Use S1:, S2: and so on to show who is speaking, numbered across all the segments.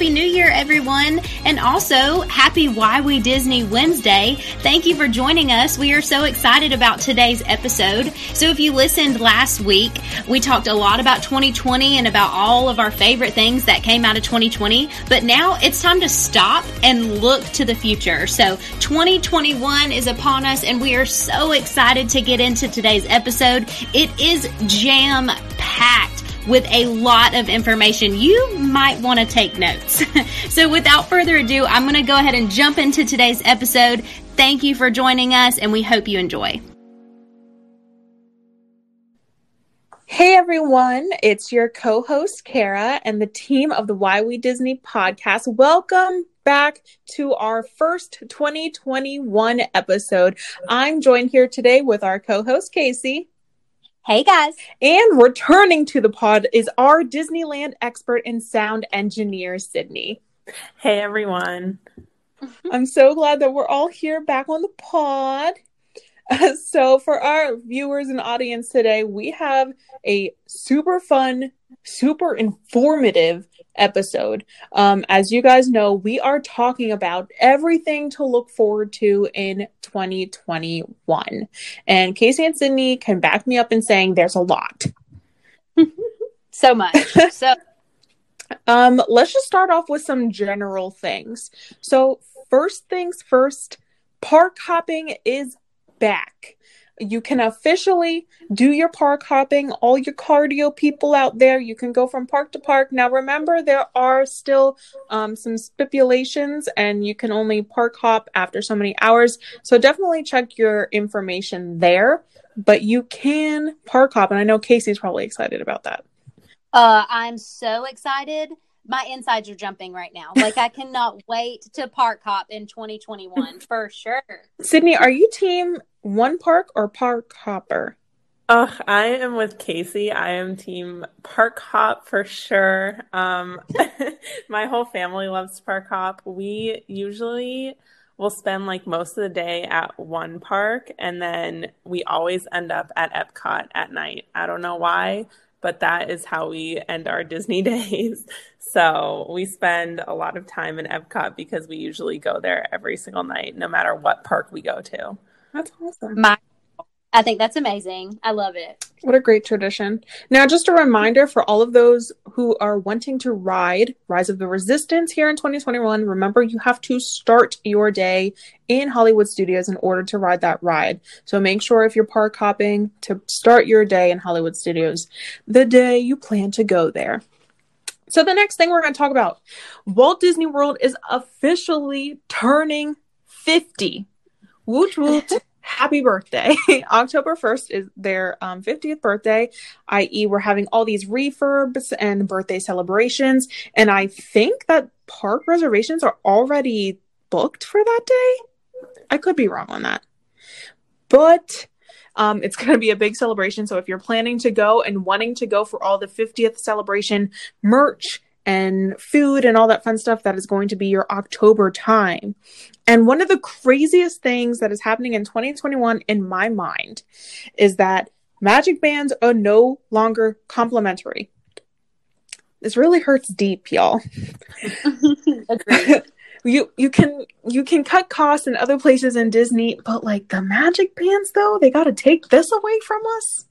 S1: Happy New Year, everyone. And also, happy Why We Disney Wednesday. Thank you for joining us. We are so excited about today's episode. So, if you listened last week, we talked a lot about 2020 and about all of our favorite things that came out of 2020. But now it's time to stop and look to the future. So, 2021 is upon us, and we are so excited to get into today's episode. It is jam packed with a lot of information. You might want to take notes. so without further ado, I'm going to go ahead and jump into today's episode. Thank you for joining us and we hope you enjoy.
S2: Hey everyone, it's your co host Kara and the team of the Why We Disney podcast. Welcome back to our first 2021 episode. I'm joined here today with our co host Casey.
S3: Hey guys.
S2: And returning to the pod is our Disneyland expert and sound engineer, Sydney.
S4: Hey everyone.
S2: I'm so glad that we're all here back on the pod. so, for our viewers and audience today, we have a super fun, super informative episode. Um, as you guys know, we are talking about everything to look forward to in 2021. And Casey and Sydney can back me up in saying there's a lot.
S3: so much. So
S2: um, let's just start off with some general things. So, first things first, park hopping is back you can officially do your park hopping. All your cardio people out there, you can go from park to park. Now, remember, there are still um, some stipulations, and you can only park hop after so many hours. So, definitely check your information there. But you can park hop, and I know Casey's probably excited about that.
S3: Uh, I'm so excited my insides are jumping right now. Like I cannot wait to park hop in 2021 for sure.
S2: Sydney, are you team one park or park hopper?
S4: Oh, I am with Casey. I am team park hop for sure. Um, my whole family loves park hop. We usually will spend like most of the day at one park and then we always end up at Epcot at night. I don't know why, but that is how we end our Disney days. So we spend a lot of time in Epcot because we usually go there every single night, no matter what park we go to.
S2: That's awesome.
S3: My, I think that's amazing. I love it.
S2: What a great tradition. Now, just a reminder for all of those who are wanting to ride Rise of the Resistance here in 2021, remember you have to start your day in Hollywood Studios in order to ride that ride. So make sure if you're park hopping to start your day in Hollywood Studios the day you plan to go there. So, the next thing we're going to talk about Walt Disney World is officially turning 50. Woot woot. Happy birthday. October 1st is their um, 50th birthday, i.e., we're having all these refurbs and birthday celebrations. And I think that park reservations are already booked for that day. I could be wrong on that. But um, it's going to be a big celebration. So if you're planning to go and wanting to go for all the 50th celebration merch and food and all that fun stuff, that is going to be your October time. And one of the craziest things that is happening in 2021 in my mind is that magic bands are no longer complimentary. This really hurts deep, y'all. you you can you can cut costs in other places in Disney, but like the magic bands though, they got to take this away from us.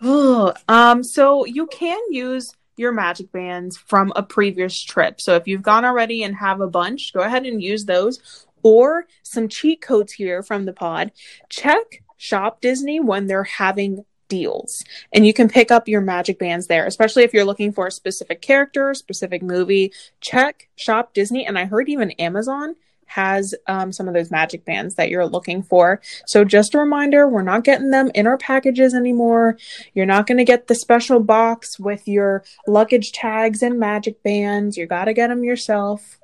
S2: Oh, um so you can use your magic bands from a previous trip. So if you've gone already and have a bunch, go ahead and use those or some cheat codes here from the pod. Check Shop Disney when they're having deals and you can pick up your magic bands there especially if you're looking for a specific character specific movie check shop disney and i heard even amazon has um, some of those magic bands that you're looking for. So just a reminder we're not getting them in our packages anymore. You're not going to get the special box with your luggage tags and magic bands. You got to get them yourself.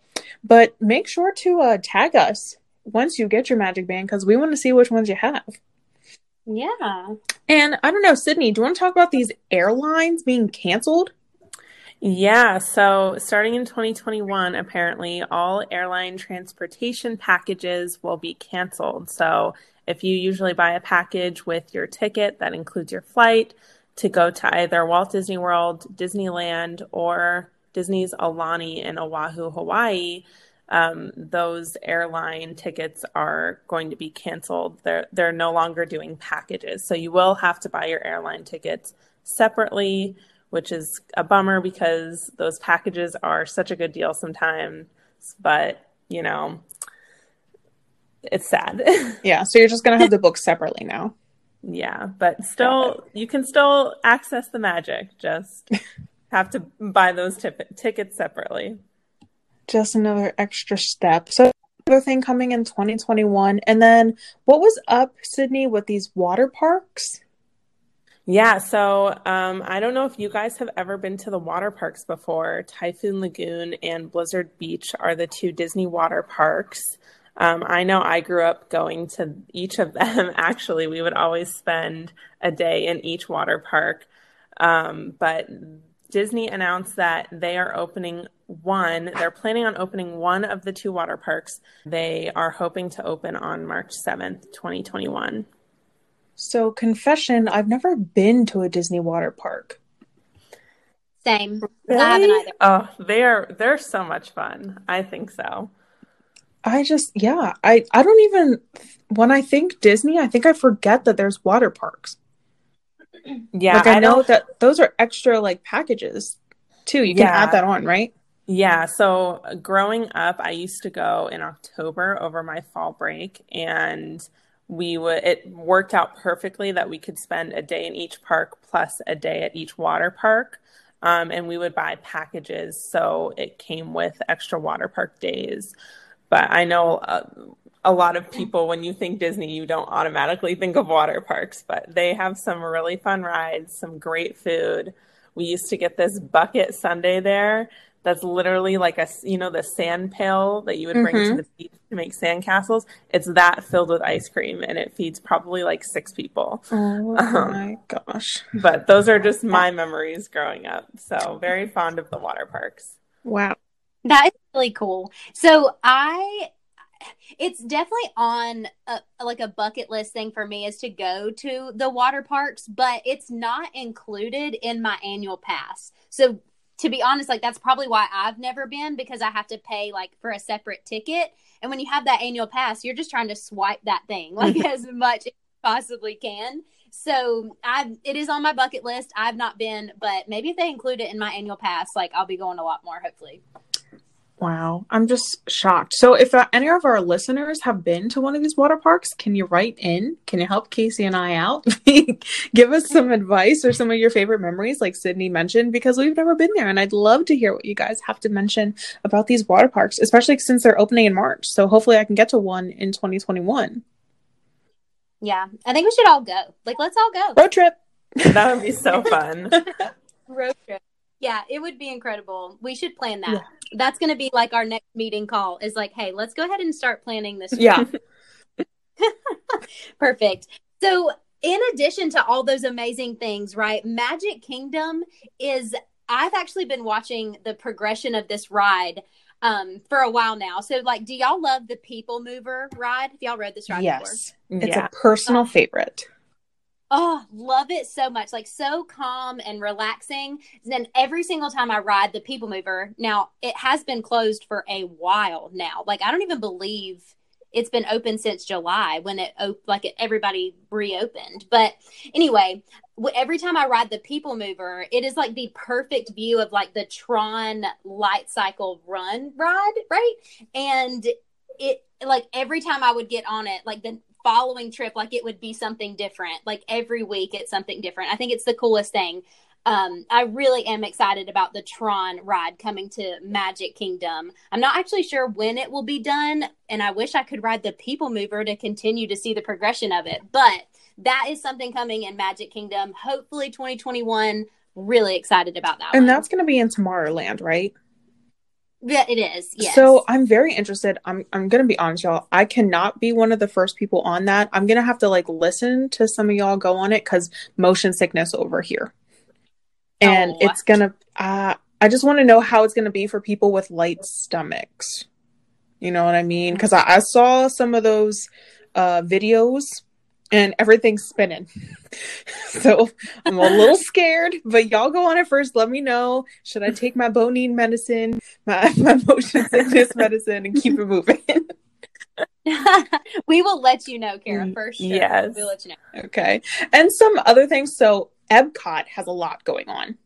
S2: But make sure to uh, tag us once you get your magic band because we want to see which ones you have.
S3: Yeah.
S2: And I don't know, Sydney, do you want to talk about these airlines being canceled?
S4: Yeah, so starting in 2021, apparently all airline transportation packages will be canceled. So if you usually buy a package with your ticket that includes your flight to go to either Walt Disney World, Disneyland, or Disney's Aulani in Oahu, Hawaii, um, those airline tickets are going to be canceled. They're they're no longer doing packages, so you will have to buy your airline tickets separately, which is a bummer because those packages are such a good deal sometimes. But you know, it's sad.
S2: yeah, so you're just gonna have to book separately now.
S4: Yeah, but still, you can still access the magic. Just have to buy those t- tickets separately
S2: just another extra step. So other thing coming in 2021. And then what was up, Sydney, with these water parks?
S4: Yeah, so um, I don't know if you guys have ever been to the water parks before. Typhoon Lagoon and Blizzard Beach are the two Disney water parks. Um, I know I grew up going to each of them. Actually, we would always spend a day in each water park. Um, but Disney announced that they are opening one. They're planning on opening one of the two water parks. They are hoping to open on March 7th, 2021.
S2: So, confession, I've never been to a Disney water park.
S3: Same.
S4: Really? I haven't either. Oh, they are they're so much fun. I think so.
S2: I just yeah, I I don't even when I think Disney, I think I forget that there's water parks.
S4: Yeah,
S2: like I, I know that those are extra like packages too. You can yeah. add that on, right?
S4: Yeah. So growing up, I used to go in October over my fall break, and we would. It worked out perfectly that we could spend a day in each park plus a day at each water park. Um, and we would buy packages so it came with extra water park days. But I know uh, a lot of people, when you think Disney, you don't automatically think of water parks, but they have some really fun rides, some great food. We used to get this bucket sundae there that's literally like a you know the sand pail that you would bring mm-hmm. to the beach to make sand castles it's that filled with ice cream and it feeds probably like six people.
S2: Oh um, my gosh.
S4: but those are just my memories growing up. So very fond of the water parks.
S2: Wow.
S3: That is really cool. So i it's definitely on a, like a bucket list thing for me is to go to the water parks, but it's not included in my annual pass. So to be honest, like that's probably why I've never been because I have to pay like for a separate ticket. And when you have that annual pass, you're just trying to swipe that thing like as much as possibly can. So I it is on my bucket list. I've not been, but maybe if they include it in my annual pass, like I'll be going a lot more hopefully.
S2: Wow, I'm just shocked. So, if uh, any of our listeners have been to one of these water parks, can you write in? Can you help Casey and I out? Give us some advice or some of your favorite memories, like Sydney mentioned, because we've never been there. And I'd love to hear what you guys have to mention about these water parks, especially since they're opening in March. So, hopefully, I can get to one in 2021.
S3: Yeah, I think we should all go. Like, let's all go.
S2: Road trip.
S4: That would be so fun.
S3: Road trip. Yeah, it would be incredible. We should plan that. Yeah. That's going to be like our next meeting call is like, hey, let's go ahead and start planning this.
S2: Yeah.
S3: Perfect. So, in addition to all those amazing things, right? Magic Kingdom is, I've actually been watching the progression of this ride um, for a while now. So, like, do y'all love the People Mover ride? Have y'all read this ride
S2: yes. Before? It's yeah. a personal uh, favorite.
S3: Oh, love it so much. Like so calm and relaxing. And then every single time I ride the People Mover, now it has been closed for a while now. Like I don't even believe it's been open since July when it like everybody reopened. But anyway, every time I ride the People Mover, it is like the perfect view of like the Tron light cycle run ride, right? And it like every time I would get on it, like the following trip like it would be something different. Like every week it's something different. I think it's the coolest thing. Um, I really am excited about the Tron ride coming to Magic Kingdom. I'm not actually sure when it will be done, and I wish I could ride the People Mover to continue to see the progression of it. But that is something coming in Magic Kingdom. Hopefully, 2021. Really excited about that.
S2: And
S3: one.
S2: that's going to be in Tomorrowland, right?
S3: Yeah, it is. Yes.
S2: So I'm very interested. I'm I'm gonna be honest, y'all. I cannot be one of the first people on that. I'm gonna have to like listen to some of y'all go on it because motion sickness over here, and oh, it's gonna. Uh, I just want to know how it's gonna be for people with light stomachs. You know what I mean? Because I, I saw some of those uh, videos and everything's spinning. So I'm a little scared, but y'all go on it first. Let me know. Should I take my bonine medicine, my, my motion sickness medicine, and keep it moving?
S3: we will let you know, Kara, mm, for sure.
S4: Yes.
S3: We'll let you know.
S2: Okay. And some other things. So Epcot has a lot going on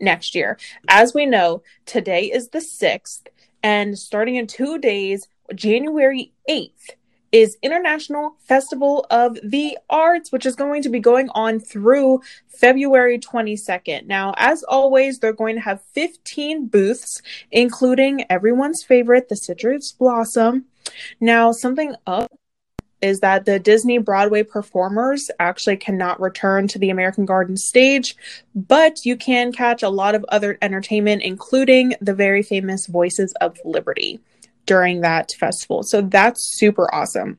S2: next year. As we know, today is the 6th, and starting in two days, January 8th, is International Festival of the Arts, which is going to be going on through February 22nd. Now, as always, they're going to have 15 booths, including everyone's favorite, the Citrus Blossom. Now, something up is that the Disney Broadway performers actually cannot return to the American Garden stage, but you can catch a lot of other entertainment, including the very famous Voices of Liberty during that festival. So that's super awesome.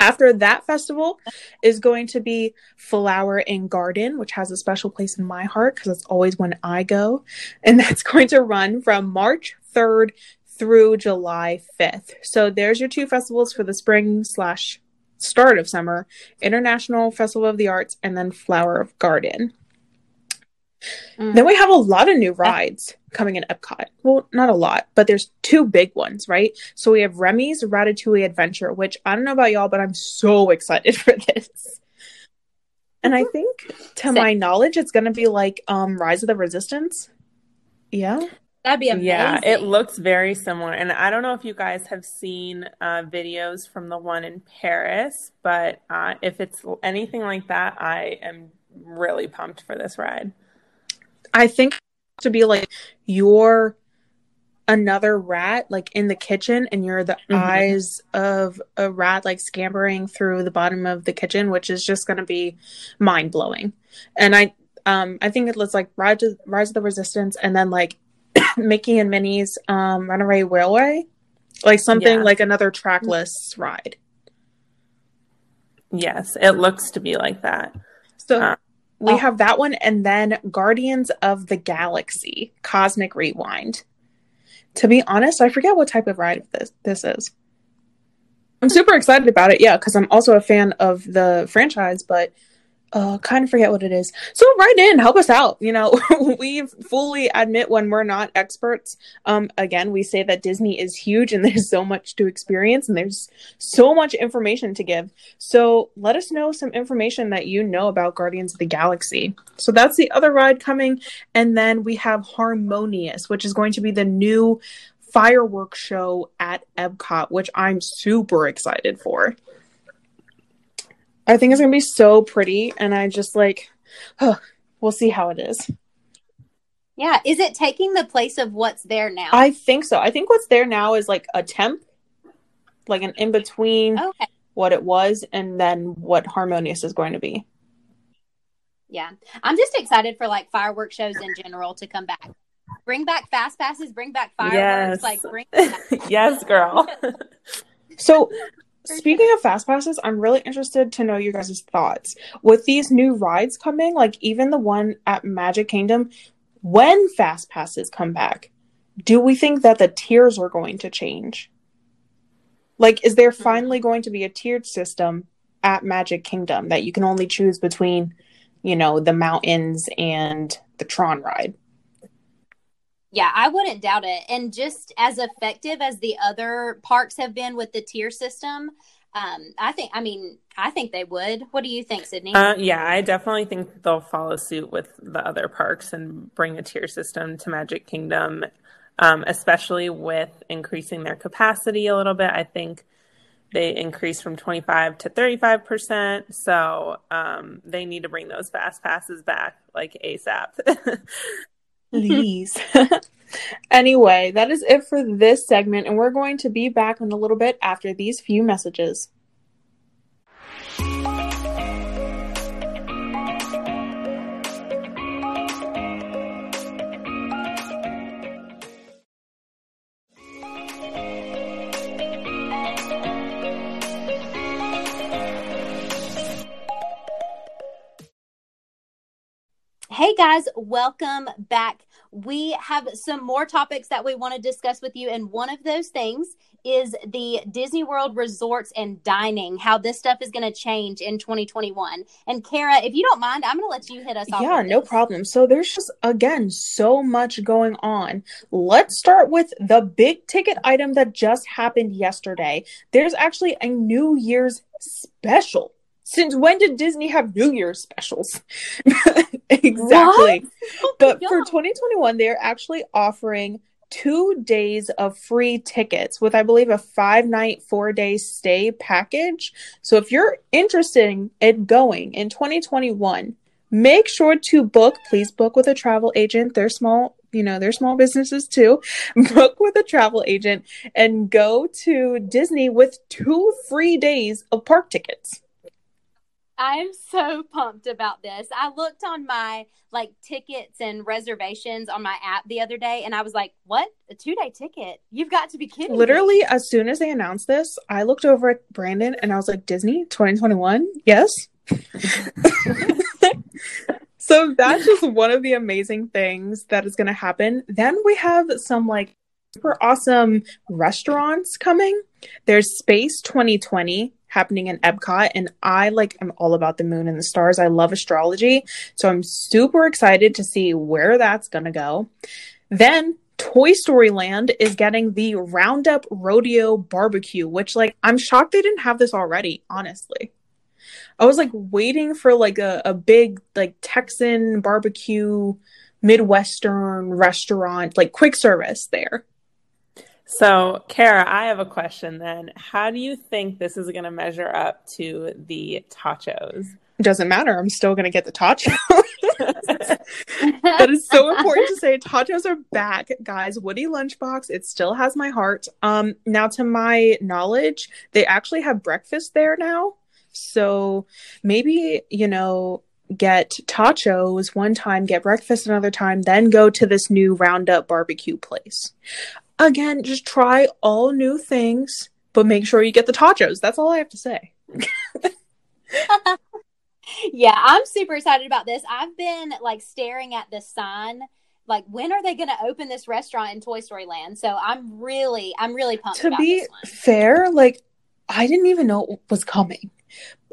S2: After that festival is going to be Flower and Garden, which has a special place in my heart because it's always when I go. And that's going to run from March 3rd through July 5th. So there's your two festivals for the spring slash start of summer International Festival of the Arts and then Flower of Garden. Mm. Then we have a lot of new rides coming in Epcot. Well, not a lot, but there's two big ones, right? So we have Remy's Ratatouille Adventure, which I don't know about y'all, but I'm so excited for this. And I think, to Same. my knowledge, it's going to be like um, Rise of the Resistance. Yeah.
S3: That'd be amazing.
S4: Yeah, it looks very similar. And I don't know if you guys have seen uh, videos from the one in Paris, but uh, if it's anything like that, I am really pumped for this ride.
S2: I think to be like you're another rat like in the kitchen and you're the mm-hmm. eyes of a rat like scampering through the bottom of the kitchen which is just going to be mind blowing and i um i think it looks like rise of, rise of the resistance and then like mickey and minnie's um runaway railway like something yeah. like another trackless ride
S4: yes it looks to be like that
S2: so uh, we oh. have that one and then Guardians of the Galaxy Cosmic Rewind. To be honest, I forget what type of ride this this is. I'm super excited about it, yeah, because I'm also a fan of the franchise, but uh kind of forget what it is. So write in help us out you know. We fully admit when we're not experts. Um again we say that disney is huge and there's so much to experience and there's so much information to give. So let us know some information that you know about guardians of the galaxy. So that's the other ride coming. And then we have harmonious which is going to be the new fireworks show at epcot which i'm super excited for I think it's gonna be so pretty, and I just like, oh, we'll see how it is.
S3: Yeah, is it taking the place of what's there now?
S2: I think so. I think what's there now is like a temp, like an in between okay. what it was and then what Harmonious is going to be.
S3: Yeah, I'm just excited for like fireworks shows in general to come back. Bring back fast passes. Bring back fireworks. Yes. Like bring.
S4: yes, girl.
S2: so Speaking of fast passes, I'm really interested to know you guys' thoughts. With these new rides coming, like even the one at Magic Kingdom, when fast passes come back, do we think that the tiers are going to change? Like, is there mm-hmm. finally going to be a tiered system at Magic Kingdom that you can only choose between, you know, the mountains and the Tron ride?
S3: Yeah, I wouldn't doubt it. And just as effective as the other parks have been with the tier system, um, I think, I mean, I think they would. What do you think, Sydney?
S4: Uh, yeah, I definitely think they'll follow suit with the other parks and bring a tier system to Magic Kingdom, um, especially with increasing their capacity a little bit. I think they increased from 25 to 35%. So um, they need to bring those fast passes back like ASAP.
S2: Please. anyway, that is it for this segment, and we're going to be back in a little bit after these few messages.
S3: Hey guys, welcome back. We have some more topics that we want to discuss with you, and one of those things is the Disney World resorts and dining, how this stuff is going to change in 2021. And Kara, if you don't mind, I'm going to let you hit us off.
S2: Yeah, no problem. So there's just, again, so much going on. Let's start with the big ticket item that just happened yesterday. There's actually a New Year's special. Since when did Disney have New Year's specials? exactly. Oh but for 2021, they're actually offering two days of free tickets with, I believe, a five night, four day stay package. So if you're interested in going in 2021, make sure to book. Please book with a travel agent. They're small, you know, they're small businesses too. book with a travel agent and go to Disney with two free days of park tickets.
S3: I'm so pumped about this. I looked on my like tickets and reservations on my app the other day and I was like, "What? A 2-day ticket? You've got to be kidding."
S2: Literally
S3: me.
S2: as soon as they announced this, I looked over at Brandon and I was like, "Disney 2021?" Yes. so that's just one of the amazing things that is going to happen. Then we have some like super awesome restaurants coming. There's Space 220 happening in Epcot and I like I'm all about the moon and the stars. I love astrology. So I'm super excited to see where that's going to go. Then Toy Story Land is getting the Roundup Rodeo Barbecue, which like I'm shocked they didn't have this already, honestly. I was like waiting for like a, a big like Texan barbecue Midwestern restaurant, like quick service there.
S4: So, Kara, I have a question then. How do you think this is going to measure up to the tachos?
S2: It Doesn't matter. I'm still going to get the tachos. that is so important to say. Tachos are back, guys. Woody Lunchbox. It still has my heart. Um, now, to my knowledge, they actually have breakfast there now. So maybe you know get tachos one time, get breakfast another time, then go to this new Roundup barbecue place again, just try all new things, but make sure you get the tachos. That's all I have to say.
S3: yeah, I'm super excited about this. I've been like staring at the sign like when are they going to open this restaurant in Toy Story Land? So I'm really I'm really pumped
S2: To be fair, like I didn't even know it was coming.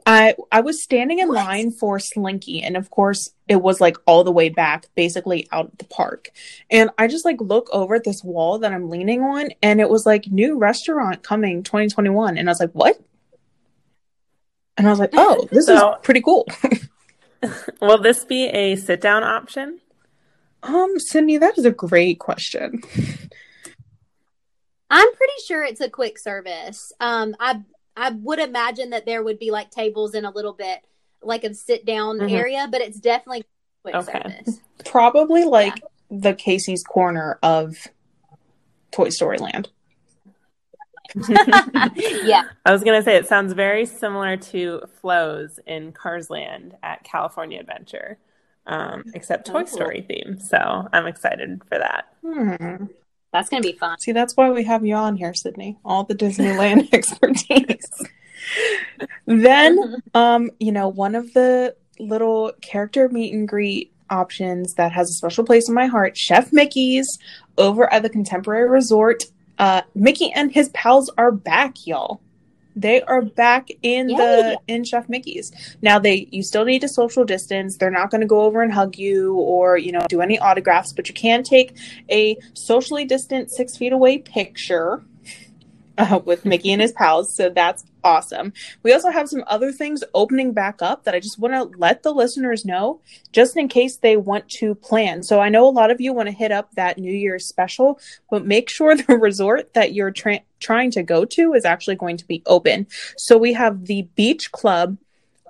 S2: I I was standing in what? line for Slinky, and of course it was like all the way back, basically out of the park. And I just like look over at this wall that I'm leaning on, and it was like new restaurant coming 2021, and I was like, what? And I was like, oh, this so, is pretty cool.
S4: will this be a sit down option?
S2: Um, Sydney, that is a great question.
S3: I'm pretty sure it's a quick service. Um, I I would imagine that there would be like tables in a little bit like a sit down mm-hmm. area, but it's definitely quick okay. service.
S2: Probably like yeah. the Casey's corner of Toy Story Land.
S3: yeah.
S4: I was going to say it sounds very similar to Flo's in Cars Land at California Adventure, um, except Toy oh, Story theme. So I'm excited for that.
S3: Hmm. That's going to be fun.
S2: See, that's why we have you on here, Sydney. All the Disneyland expertise. then, um, you know, one of the little character meet and greet options that has a special place in my heart, Chef Mickey's over at the Contemporary Resort. Uh, Mickey and his pals are back, y'all. They are back in Yay. the in Chef Mickey's. Now they you still need to social distance. They're not going to go over and hug you or you know do any autographs, but you can take a socially distant six feet away picture uh, with Mickey and his pals. So that's awesome. We also have some other things opening back up that I just want to let the listeners know just in case they want to plan. So I know a lot of you want to hit up that New Year's special, but make sure the resort that you're tra- trying to go to is actually going to be open. So we have the Beach Club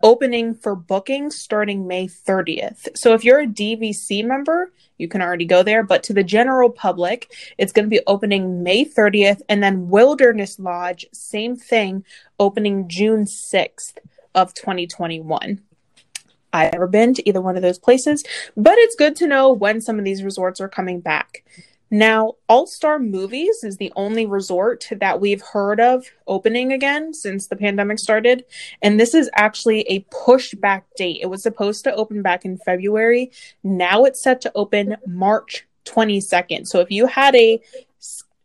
S2: opening for bookings starting May 30th. So if you're a DVC member, you can already go there. But to the general public, it's going to be opening May 30th. And then Wilderness Lodge, same thing, opening June 6th of 2021. I've never been to either one of those places, but it's good to know when some of these resorts are coming back. Now, All Star Movies is the only resort that we've heard of opening again since the pandemic started. And this is actually a pushback date. It was supposed to open back in February. Now it's set to open March 22nd. So if you had a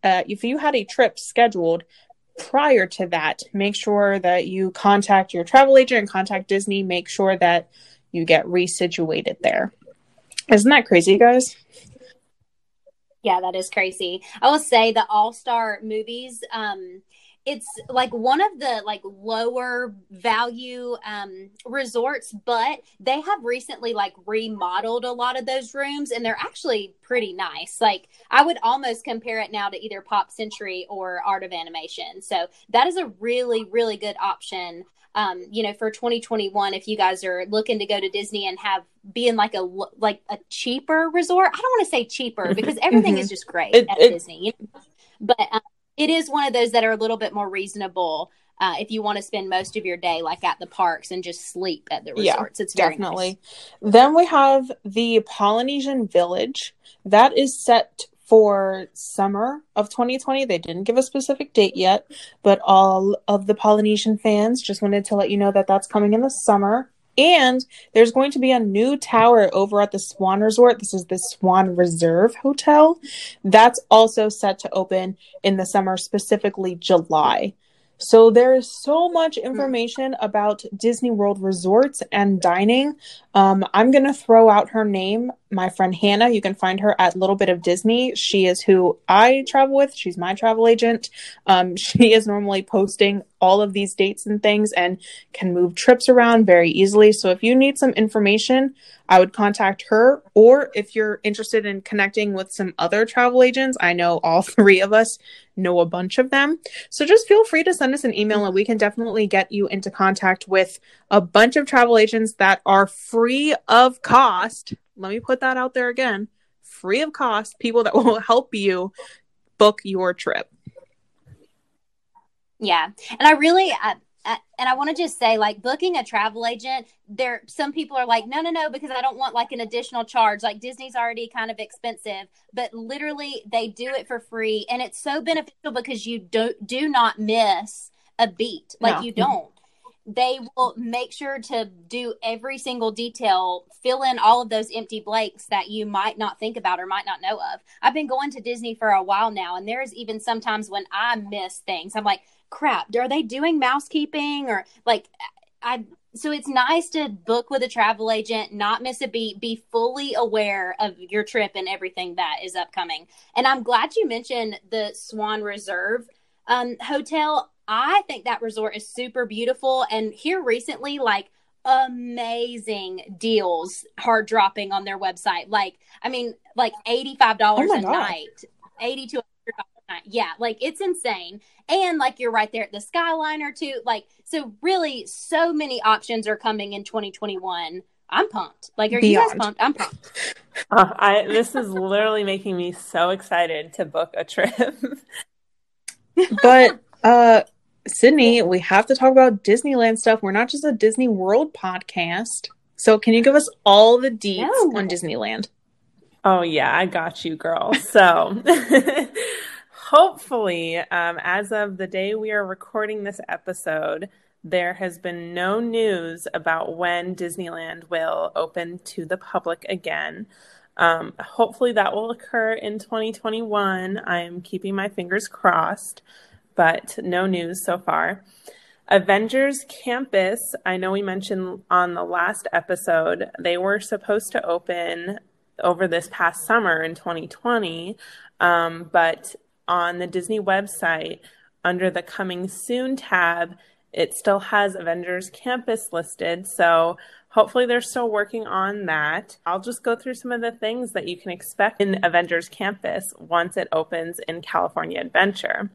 S2: uh, if you had a trip scheduled prior to that, make sure that you contact your travel agent and contact Disney. Make sure that you get resituated there. Isn't that crazy, guys?
S3: Yeah, that is crazy. I will say the All Star movies. Um, it's like one of the like lower value um resorts but they have recently like remodeled a lot of those rooms and they're actually pretty nice like i would almost compare it now to either pop century or art of animation so that is a really really good option um, you know, for 2021, if you guys are looking to go to Disney and have being like a like a cheaper resort, I don't want to say cheaper because everything mm-hmm. is just great it, at it, Disney, you know? but um, it is one of those that are a little bit more reasonable. Uh, if you want to spend most of your day like at the parks and just sleep at the resorts, yeah, it's definitely.
S2: Nice. Then we have the Polynesian Village that is set for summer of 2020. They didn't give a specific date yet, but all of the Polynesian fans just wanted to let you know that that's coming in the summer. And there's going to be a new tower over at the Swan Resort. This is the Swan Reserve Hotel. That's also set to open in the summer, specifically July. So there is so much hmm. information about Disney World resorts and dining. Um, I'm going to throw out her name, my friend Hannah. You can find her at Little Bit of Disney. She is who I travel with. She's my travel agent. Um, she is normally posting all of these dates and things and can move trips around very easily. So if you need some information, I would contact her. Or if you're interested in connecting with some other travel agents, I know all three of us know a bunch of them. So just feel free to send us an email and we can definitely get you into contact with a bunch of travel agents that are free of cost. Let me put that out there again free of cost, people that will help you book your trip.
S3: Yeah. And I really, I, and I want to just say, like booking a travel agent, there some people are like, no, no, no, because I don't want like an additional charge. Like Disney's already kind of expensive, but literally they do it for free, and it's so beneficial because you don't do not miss a beat. Like no. you don't. They will make sure to do every single detail, fill in all of those empty blanks that you might not think about or might not know of. I've been going to Disney for a while now, and there's even sometimes when I miss things. I'm like, crap, are they doing mousekeeping or like I so it's nice to book with a travel agent, not miss a beat, be fully aware of your trip and everything that is upcoming. And I'm glad you mentioned the Swan Reserve um, hotel. I think that resort is super beautiful. And here recently, like amazing deals hard dropping on their website. Like, I mean, like $85 oh a God. night, 80 to night. yeah, like it's insane. And like you're right there at the Skyliner too. Like, so really, so many options are coming in 2021. I'm pumped. Like, are Beyond. you guys pumped? I'm pumped.
S4: Uh, I this is literally making me so excited to book a trip.
S2: but uh Sydney, we have to talk about Disneyland stuff. We're not just a Disney World podcast. So can you give us all the deets no. on Disneyland?
S4: Oh yeah, I got you, girl. So hopefully, um, as of the day we are recording this episode, there has been no news about when Disneyland will open to the public again. Um, hopefully, that will occur in 2021. I am keeping my fingers crossed, but no news so far. Avengers Campus, I know we mentioned on the last episode, they were supposed to open over this past summer in 2020, um, but on the Disney website under the Coming Soon tab, it still has Avengers Campus listed. So hopefully they're still working on that. I'll just go through some of the things that you can expect in Avengers Campus once it opens in California Adventure.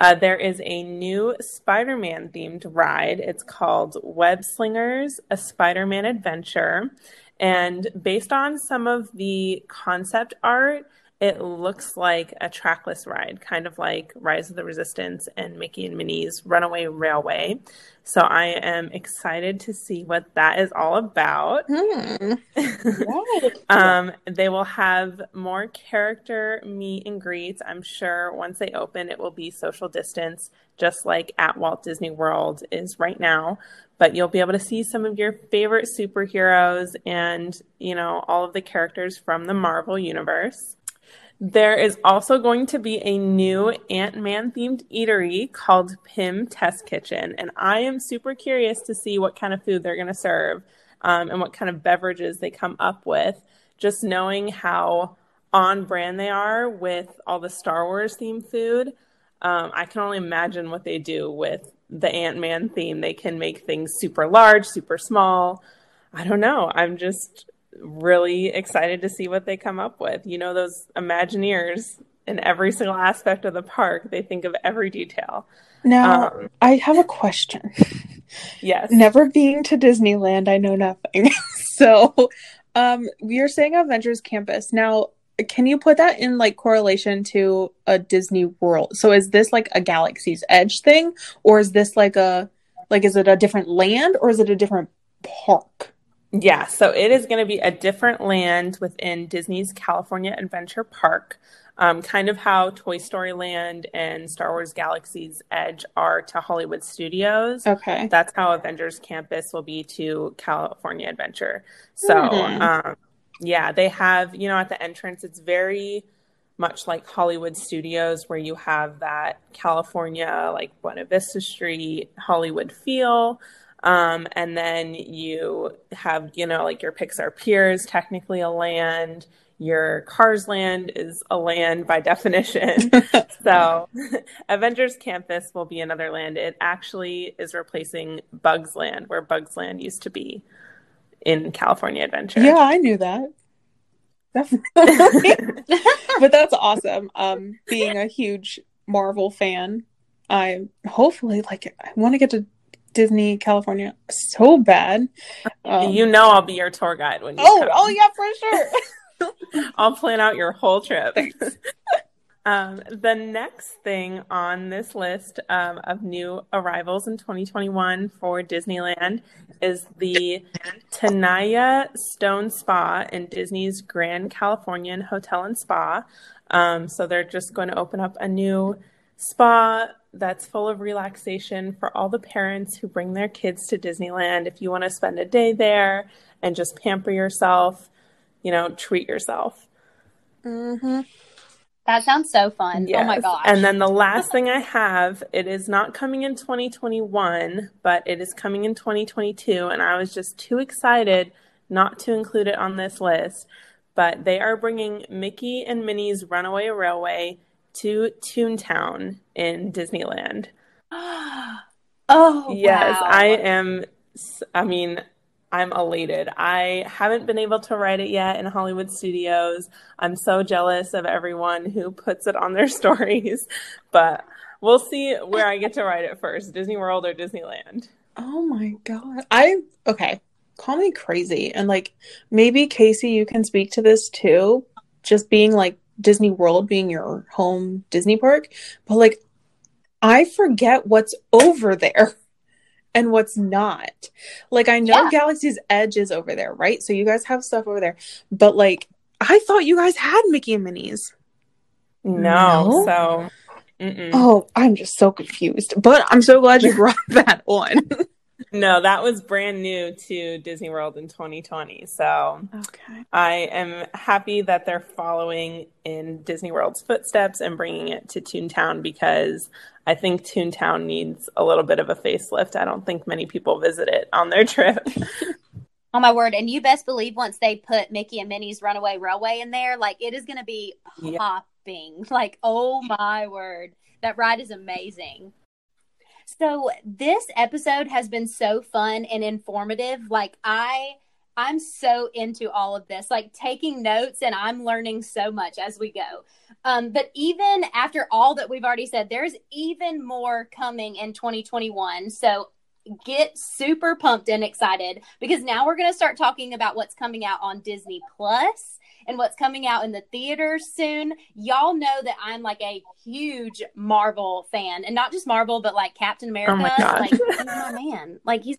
S4: Uh, there is a new Spider Man themed ride. It's called Web Slingers, a Spider Man adventure. And based on some of the concept art, it looks like a trackless ride, kind of like Rise of the Resistance and Mickey and Minnie's Runaway Railway. So I am excited to see what that is all about.
S2: Hmm.
S4: um, they will have more character meet and greets. I'm sure once they open, it will be social distance, just like at Walt Disney World is right now. But you'll be able to see some of your favorite superheroes and, you know, all of the characters from the Marvel Universe. There is also going to be a new Ant Man themed eatery called Pym Test Kitchen. And I am super curious to see what kind of food they're going to serve um, and what kind of beverages they come up with. Just knowing how on brand they are with all the Star Wars themed food, um, I can only imagine what they do with the Ant Man theme. They can make things super large, super small. I don't know. I'm just really excited to see what they come up with. You know, those Imagineers in every single aspect of the park, they think of every detail.
S2: Now, um, I have a question.
S4: Yes.
S2: Never being to Disneyland, I know nothing. so, um, we are saying Avengers Campus. Now, can you put that in like correlation to a Disney World? So, is this like a Galaxy's Edge thing, or is this like a like is it a different land, or is it a different park?
S4: Yeah, so it is going to be a different land within Disney's California Adventure Park, um, kind of how Toy Story Land and Star Wars Galaxy's Edge are to Hollywood Studios.
S2: Okay.
S4: That's how Avengers Campus will be to California Adventure. So, mm-hmm. um, yeah, they have, you know, at the entrance, it's very much like Hollywood Studios, where you have that California, like Buena Vista Street, Hollywood feel. Um, and then you have, you know, like your Pixar Pier is technically a land. Your Cars Land is a land by definition. so, Avengers Campus will be another land. It actually is replacing Bugs Land, where Bugs Land used to be in California Adventure.
S2: Yeah, I knew that. Definitely. but that's awesome. Um, being a huge Marvel fan, I hopefully like I want to get to Disney California so bad.
S4: Um, you know I'll be your tour guide when you
S2: Oh,
S4: come.
S2: oh yeah, for
S4: sure. I'll plan out your whole trip. um, the next thing on this list um, of new arrivals in 2021 for Disneyland is the Tenaya Stone Spa in Disney's Grand Californian Hotel and Spa. Um, so they're just going to open up a new spa that's full of relaxation for all the parents who bring their kids to Disneyland. If you want to spend a day there and just pamper yourself, you know, treat yourself.
S3: Mm-hmm. That sounds so fun. Yes. Oh my gosh.
S4: And then the last thing I have, it is not coming in 2021, but it is coming in 2022. And I was just too excited not to include it on this list. But they are bringing Mickey and Minnie's Runaway Railway to Toontown in Disneyland.
S3: oh,
S4: yes,
S3: wow.
S4: I am. I mean, I'm elated. I haven't been able to write it yet in Hollywood Studios. I'm so jealous of everyone who puts it on their stories, but we'll see where I get to write it first Disney World or Disneyland.
S2: Oh my God. I, okay, call me crazy. And like, maybe Casey, you can speak to this too. Just being like Disney World being your home Disney park, but like I forget what's over there and what's not. Like I know yeah. Galaxy's Edge is over there, right? So you guys have stuff over there. But like I thought you guys had Mickey and Minnie's.
S4: No, no? so mm-mm.
S2: Oh, I'm just so confused. But I'm so glad you brought that on.
S4: No, that was brand new to Disney World in 2020. So
S2: okay.
S4: I am happy that they're following in Disney World's footsteps and bringing it to Toontown because I think Toontown needs a little bit of a facelift. I don't think many people visit it on their trip.
S3: oh my word. And you best believe once they put Mickey and Minnie's Runaway Railway in there, like it is going to be yeah. hopping. Like, oh my word. That ride is amazing. So this episode has been so fun and informative. Like I I'm so into all of this, like taking notes, and I'm learning so much as we go. Um, but even after all that we've already said, there's even more coming in 2021. So get super pumped and excited because now we're going to start talking about what's coming out on Disney Plus and what's coming out in the theaters soon. Y'all know that I'm like a huge Marvel fan, and not just Marvel, but like Captain America.
S4: Oh my God.
S3: Like he's my man. Like he's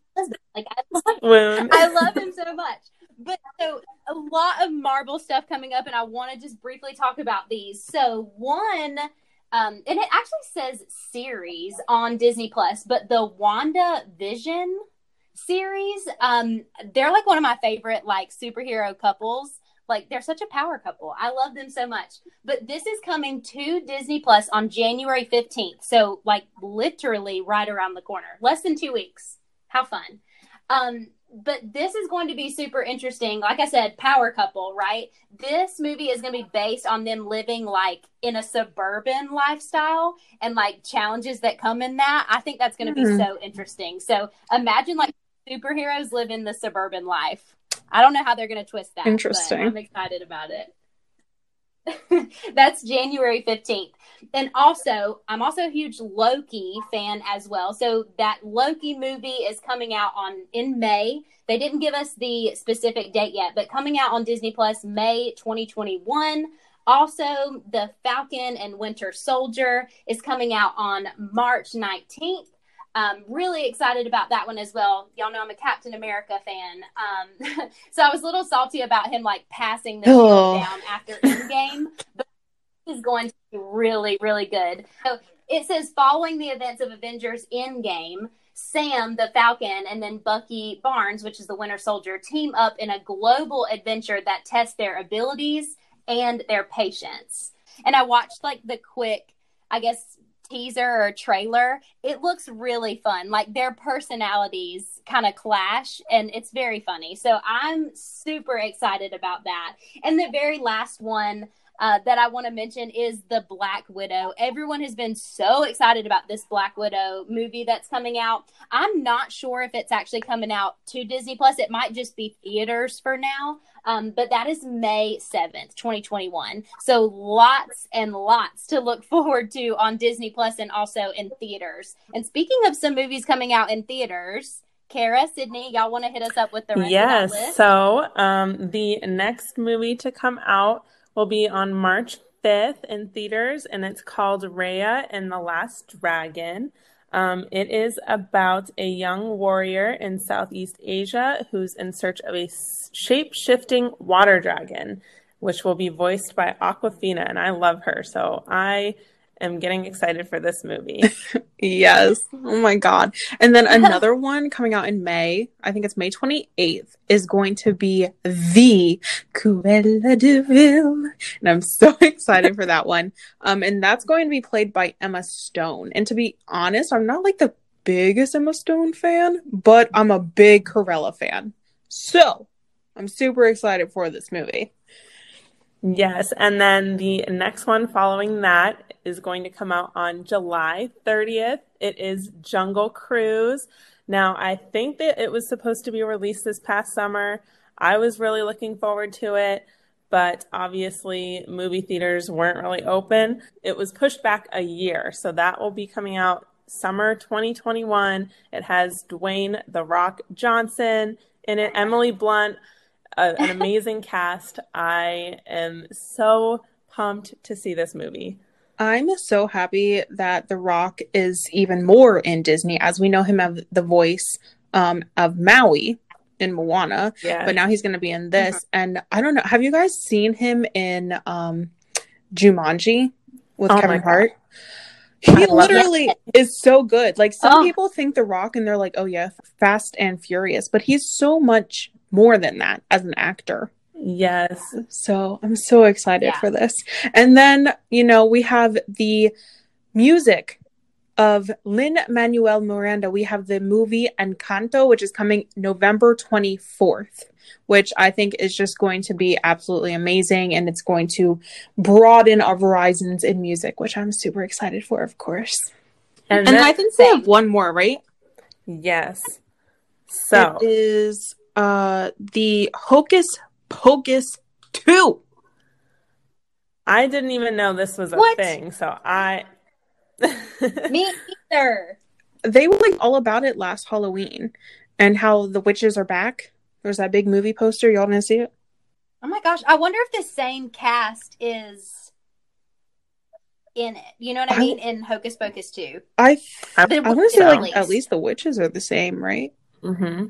S3: like I love, I love him so much. But so a lot of Marvel stuff coming up, and I want to just briefly talk about these. So one. Um, and it actually says series on Disney Plus, but the Wanda Vision series, um, they're like one of my favorite like superhero couples. Like they're such a power couple. I love them so much. But this is coming to Disney Plus on January 15th. So like literally right around the corner. Less than 2 weeks. How fun. Um but this is going to be super interesting. Like I said, power couple, right? This movie is going to be based on them living like in a suburban lifestyle and like challenges that come in that. I think that's going to
S2: Mhm.
S3: be so interesting. So imagine like superheroes live in the suburban life. I don't know how they're going to twist that.
S2: Interesting.
S3: I'm excited about it. That's January 15th. And also, I'm also a huge Loki fan as well. So that Loki movie is coming out on in May. They didn't give us the specific date yet, but coming out on Disney Plus May 2021. Also, The Falcon and Winter Soldier is coming out on March 19th. Um, really excited about that one as well. Y'all know I'm a Captain America fan. Um, so I was a little salty about him like passing the shield
S2: Oh.
S3: down after Endgame, but is going to be really, really good. So it says following the events of Avengers Endgame, Sam the Falcon and then Bucky Barnes, which is the Winter Soldier, team up in a global adventure that tests their abilities and their patience. And I watched like the quick, I guess, teaser or trailer. It looks really fun. Like their personalities kind of clash and it's very funny. So I'm super excited about that. And the very last one uh, that I want to mention is the Black Widow. Everyone has been so excited about this Black Widow movie that's coming out. I'm not sure if it's actually coming out to Disney Plus. It might just be theaters for now. Um, but that is May 7th, 2021. So lots and lots to look forward to on Disney Plus and also in theaters. And speaking of some movies coming out in theaters, Kara, Sydney, y'all want to hit us up with the rest
S4: Yes.
S3: of that list?
S4: So um, the next movie to come out will be on March 5th in theaters, and it's called Raya and the Last Dragon. Um, it is about a young warrior in Southeast Asia who's in search of a shape shifting water dragon, which will be voiced by Awkwafina, and I love her. So I am getting excited for this movie.
S2: Yes. Oh my God. And then another one coming out in May, I think it's May 28th, is going to be The Cruella de Vil. And I'm so excited for that one. Um, and that's going to be played by Emma Stone. And to be honest, I'm not like the biggest Emma Stone fan, but I'm a big Cruella fan. So I'm super excited for this movie.
S4: Yes, and then the next one following that is going to come out on July 30th. It is Jungle Cruise. Now, I think that it was supposed to be released this past summer. I was really looking forward to it, but obviously, movie theaters weren't really open. It was pushed back a year, so that will be coming out summer 2021. It has Dwayne The Rock Johnson in it, Emily Blunt a, an amazing cast. I am so pumped to see this movie.
S2: I'm so happy that The Rock is even more in Disney, as we know him as the voice um, of Maui in Moana,
S4: Yeah.
S2: but now he's going to be in this. And I don't know, have you guys seen him in um, Jumanji with
S4: Oh
S2: Kevin Hart?
S4: I
S2: He literally is so good. Like some
S3: Oh.
S2: people think The Rock and they're like, oh yeah, Fast and Furious, but he's so much more than that as an actor.
S4: Yes.
S2: So I'm so excited
S3: Yeah.
S2: for this. And then, you know, we have the music of Lin Manuel Miranda. We have the movie Encanto, which is coming November 24th, which I think is just going to be absolutely amazing. And it's going to broaden our horizons in music, which I'm super excited for, of course.
S4: And,
S2: And I think they have one more, right?
S4: yes. So
S2: It is uh the Hocus Pocus 2.
S4: I didn't even know this was a
S3: What?
S4: thing. So I.
S3: Me either.
S2: they were like all about it last Halloween and how the witches are back. There's that big movie poster. Y'all didn't see it?
S3: Oh my gosh. I wonder if the same cast is in it. You know what I,
S2: I-
S3: mean? In Hocus Pocus 2.
S2: I
S4: I-
S2: I want to say like
S3: at least.
S2: at least the witches are the same, right?
S4: Mm-hmm.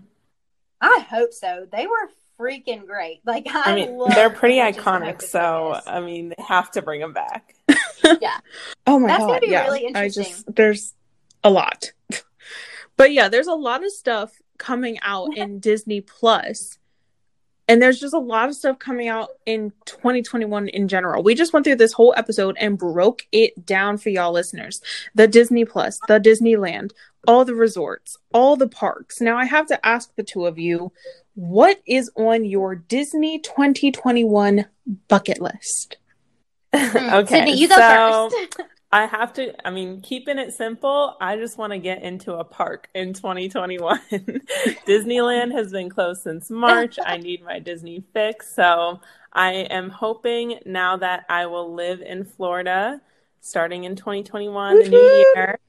S3: I hope so. They were freaking great. Like I,
S4: I mean,
S3: love
S4: they're pretty
S3: the witches in
S4: iconic, so
S3: Pocus.
S4: I mean, they have to bring them back. Yeah.
S2: oh my god.
S3: That's
S2: god,
S3: gonna be
S2: yeah.
S3: really
S2: I
S3: interesting.
S2: just there's a lot. but yeah, there's a lot of stuff coming out in Disney Plus. And there's just a lot of stuff coming out in 2021 in general. We just went through this whole episode and broke it down for y'all listeners. The Disney Plus, the Disneyland, all the resorts, all the parks. Now I have to ask the two of you, what is on your Disney 2021 bucket list? Hmm.
S4: okay,
S3: Sydney, you go
S4: so
S3: first.
S4: I have to. I mean, keeping it simple. I just want to get into a park in 2021. Disneyland has been closed since March. I need my Disney fix, so I am hoping now that I will live in Florida starting in 2021, the new year.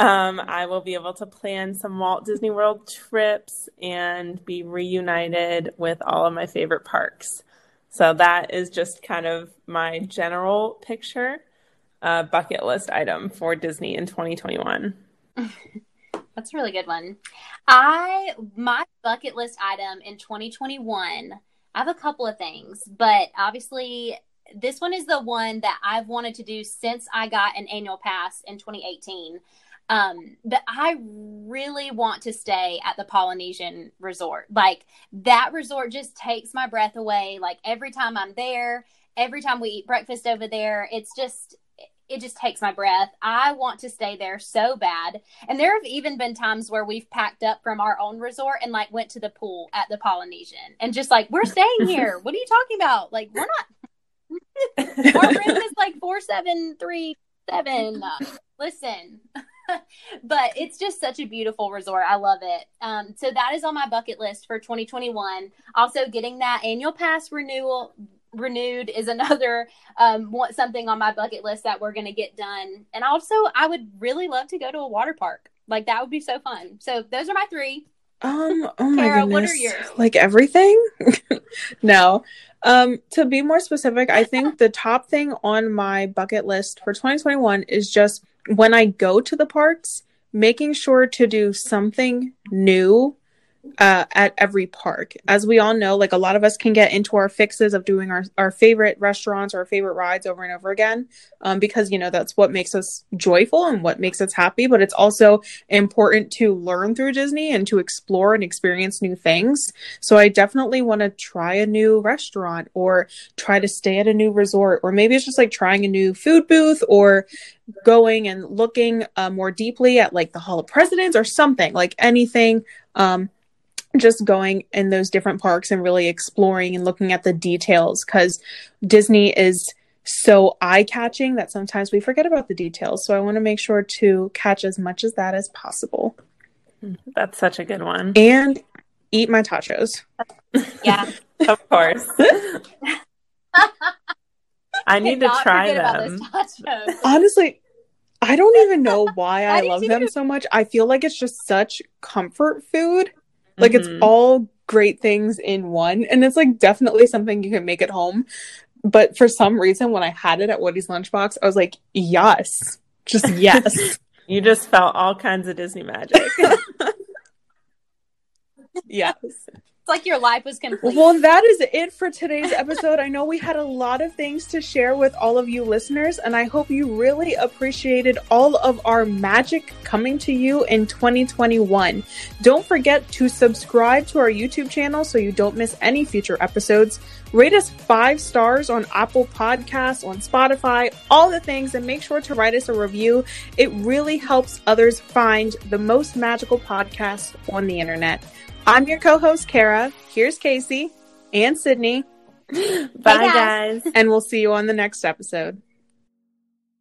S4: Um, I will be able to plan some Walt Disney World trips and be reunited with all of my favorite parks. So that is just kind of my general picture, uh, bucket list item for Disney in 2021.
S3: That's a really good one. I my bucket list item in 2021. I have a couple of things, but obviously this one is the one that I've wanted to do since I got an annual pass in 2018. Um, but I really want to stay at the Polynesian resort. Like that resort just takes my breath away. Like every time I'm there, every time we eat breakfast over there, it's just it just takes my breath. I want to stay there so bad. And there have even been times where we've packed up from our own resort and like went to the pool at the Polynesian and just like, we're staying here. what are you talking about? Like, we're not. Our room is like 4737. Listen. but it's just such a beautiful resort. I love it. Um, so that is on my bucket list for 2021. Also, getting that annual pass renewal renewed is another um want something on my bucket list that we're going to get done. And also, I would really love to go to a water park. Like that would be so fun. So those are my three.
S2: Um, oh my
S3: Kara,
S2: goodness.
S3: what are yours?
S2: Like everything? no. Um, to be more specific, I think the top thing on my bucket list for 2021 is just when I go to the parks, making sure to do something new uh, at every park. As we all know, like a lot of us can get into our fixes of doing our, our favorite restaurants or our favorite rides over and over again um, because, you know, that's what makes us joyful and what makes us happy. But it's also important to learn through Disney and to explore and experience new things. So I definitely want to try a new restaurant or try to stay at a new resort, or maybe it's just like trying a new food booth or going and looking uh, more deeply at like the Hall of Presidents or something like anything. Um, just going in those different parks and really exploring and looking at the details because Disney is so eye catching that sometimes we forget about the details. So I want to make sure to catch as much as that as possible mm-hmm.
S4: That's such a good one.
S2: and eat my totchos.
S3: Yeah.
S4: Of course. I need to try them.
S2: Honestly, I don't even know why
S3: I
S2: I love them so much. I feel like it's just such comfort food. Like it's
S4: Mhm.
S2: all great things in one. And it's like definitely something you can make at home. But for some reason, when I had it at Woody's Lunchbox, I was like, yes. Just yes.
S4: You just felt all kinds of Disney magic.
S2: yes.
S3: Like your life was complete.
S2: Well, that is it for today's episode. I know we had a lot of things to share with all of you listeners, and I hope you really appreciated all of our magic coming to you in 2021. Don't forget to subscribe to our YouTube channel so you don't miss any future episodes. Rate us five stars on Apple Podcasts, on Spotify, all the things, and make sure to write us a review. It really helps others find the most magical podcast on the internet. I'm your co host, Kara. Here's Casey and Sydney,
S4: Bye,
S3: guys.
S4: guys.
S2: and we'll see you on the next episode.